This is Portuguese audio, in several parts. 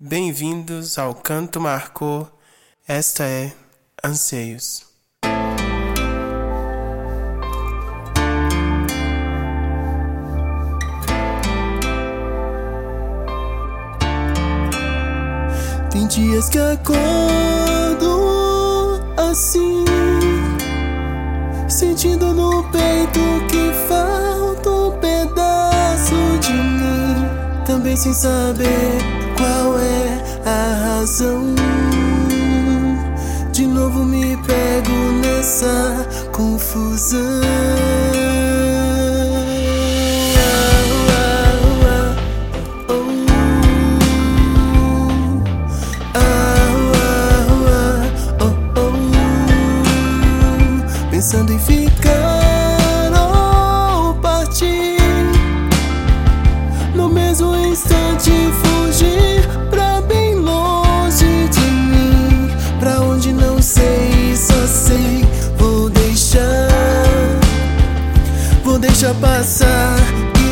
Bem-vindos ao Canto Marcou, esta é Anseios. Tem dias que acordo assim, sentindo no peito que sem saber qual é a razão. De novo me pego nessa confusão. Pensando em ficar instante fugir Pra bem longe de mim. Pra onde não sei, só sei Vou deixar. Vou deixar passar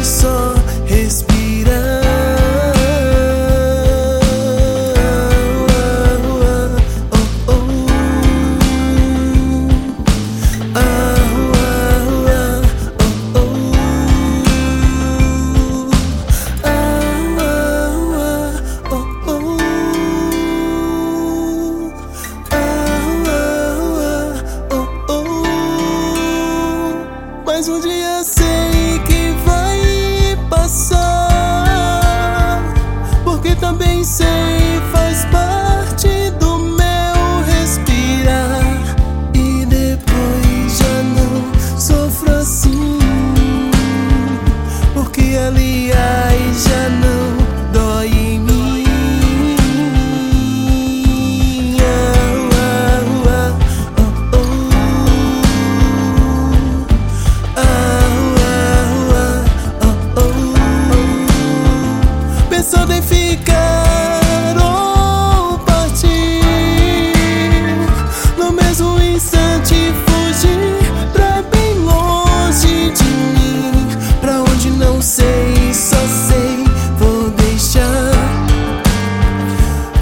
e só respirar Mas um dia Pensando em ficar ou partir. No mesmo instante fugir Pra bem longe de mim. Pra onde não sei, só sei Vou deixar.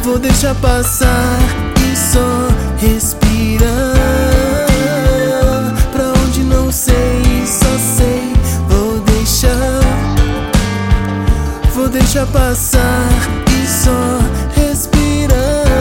Vou deixar passar e só respirar passar e só respirar.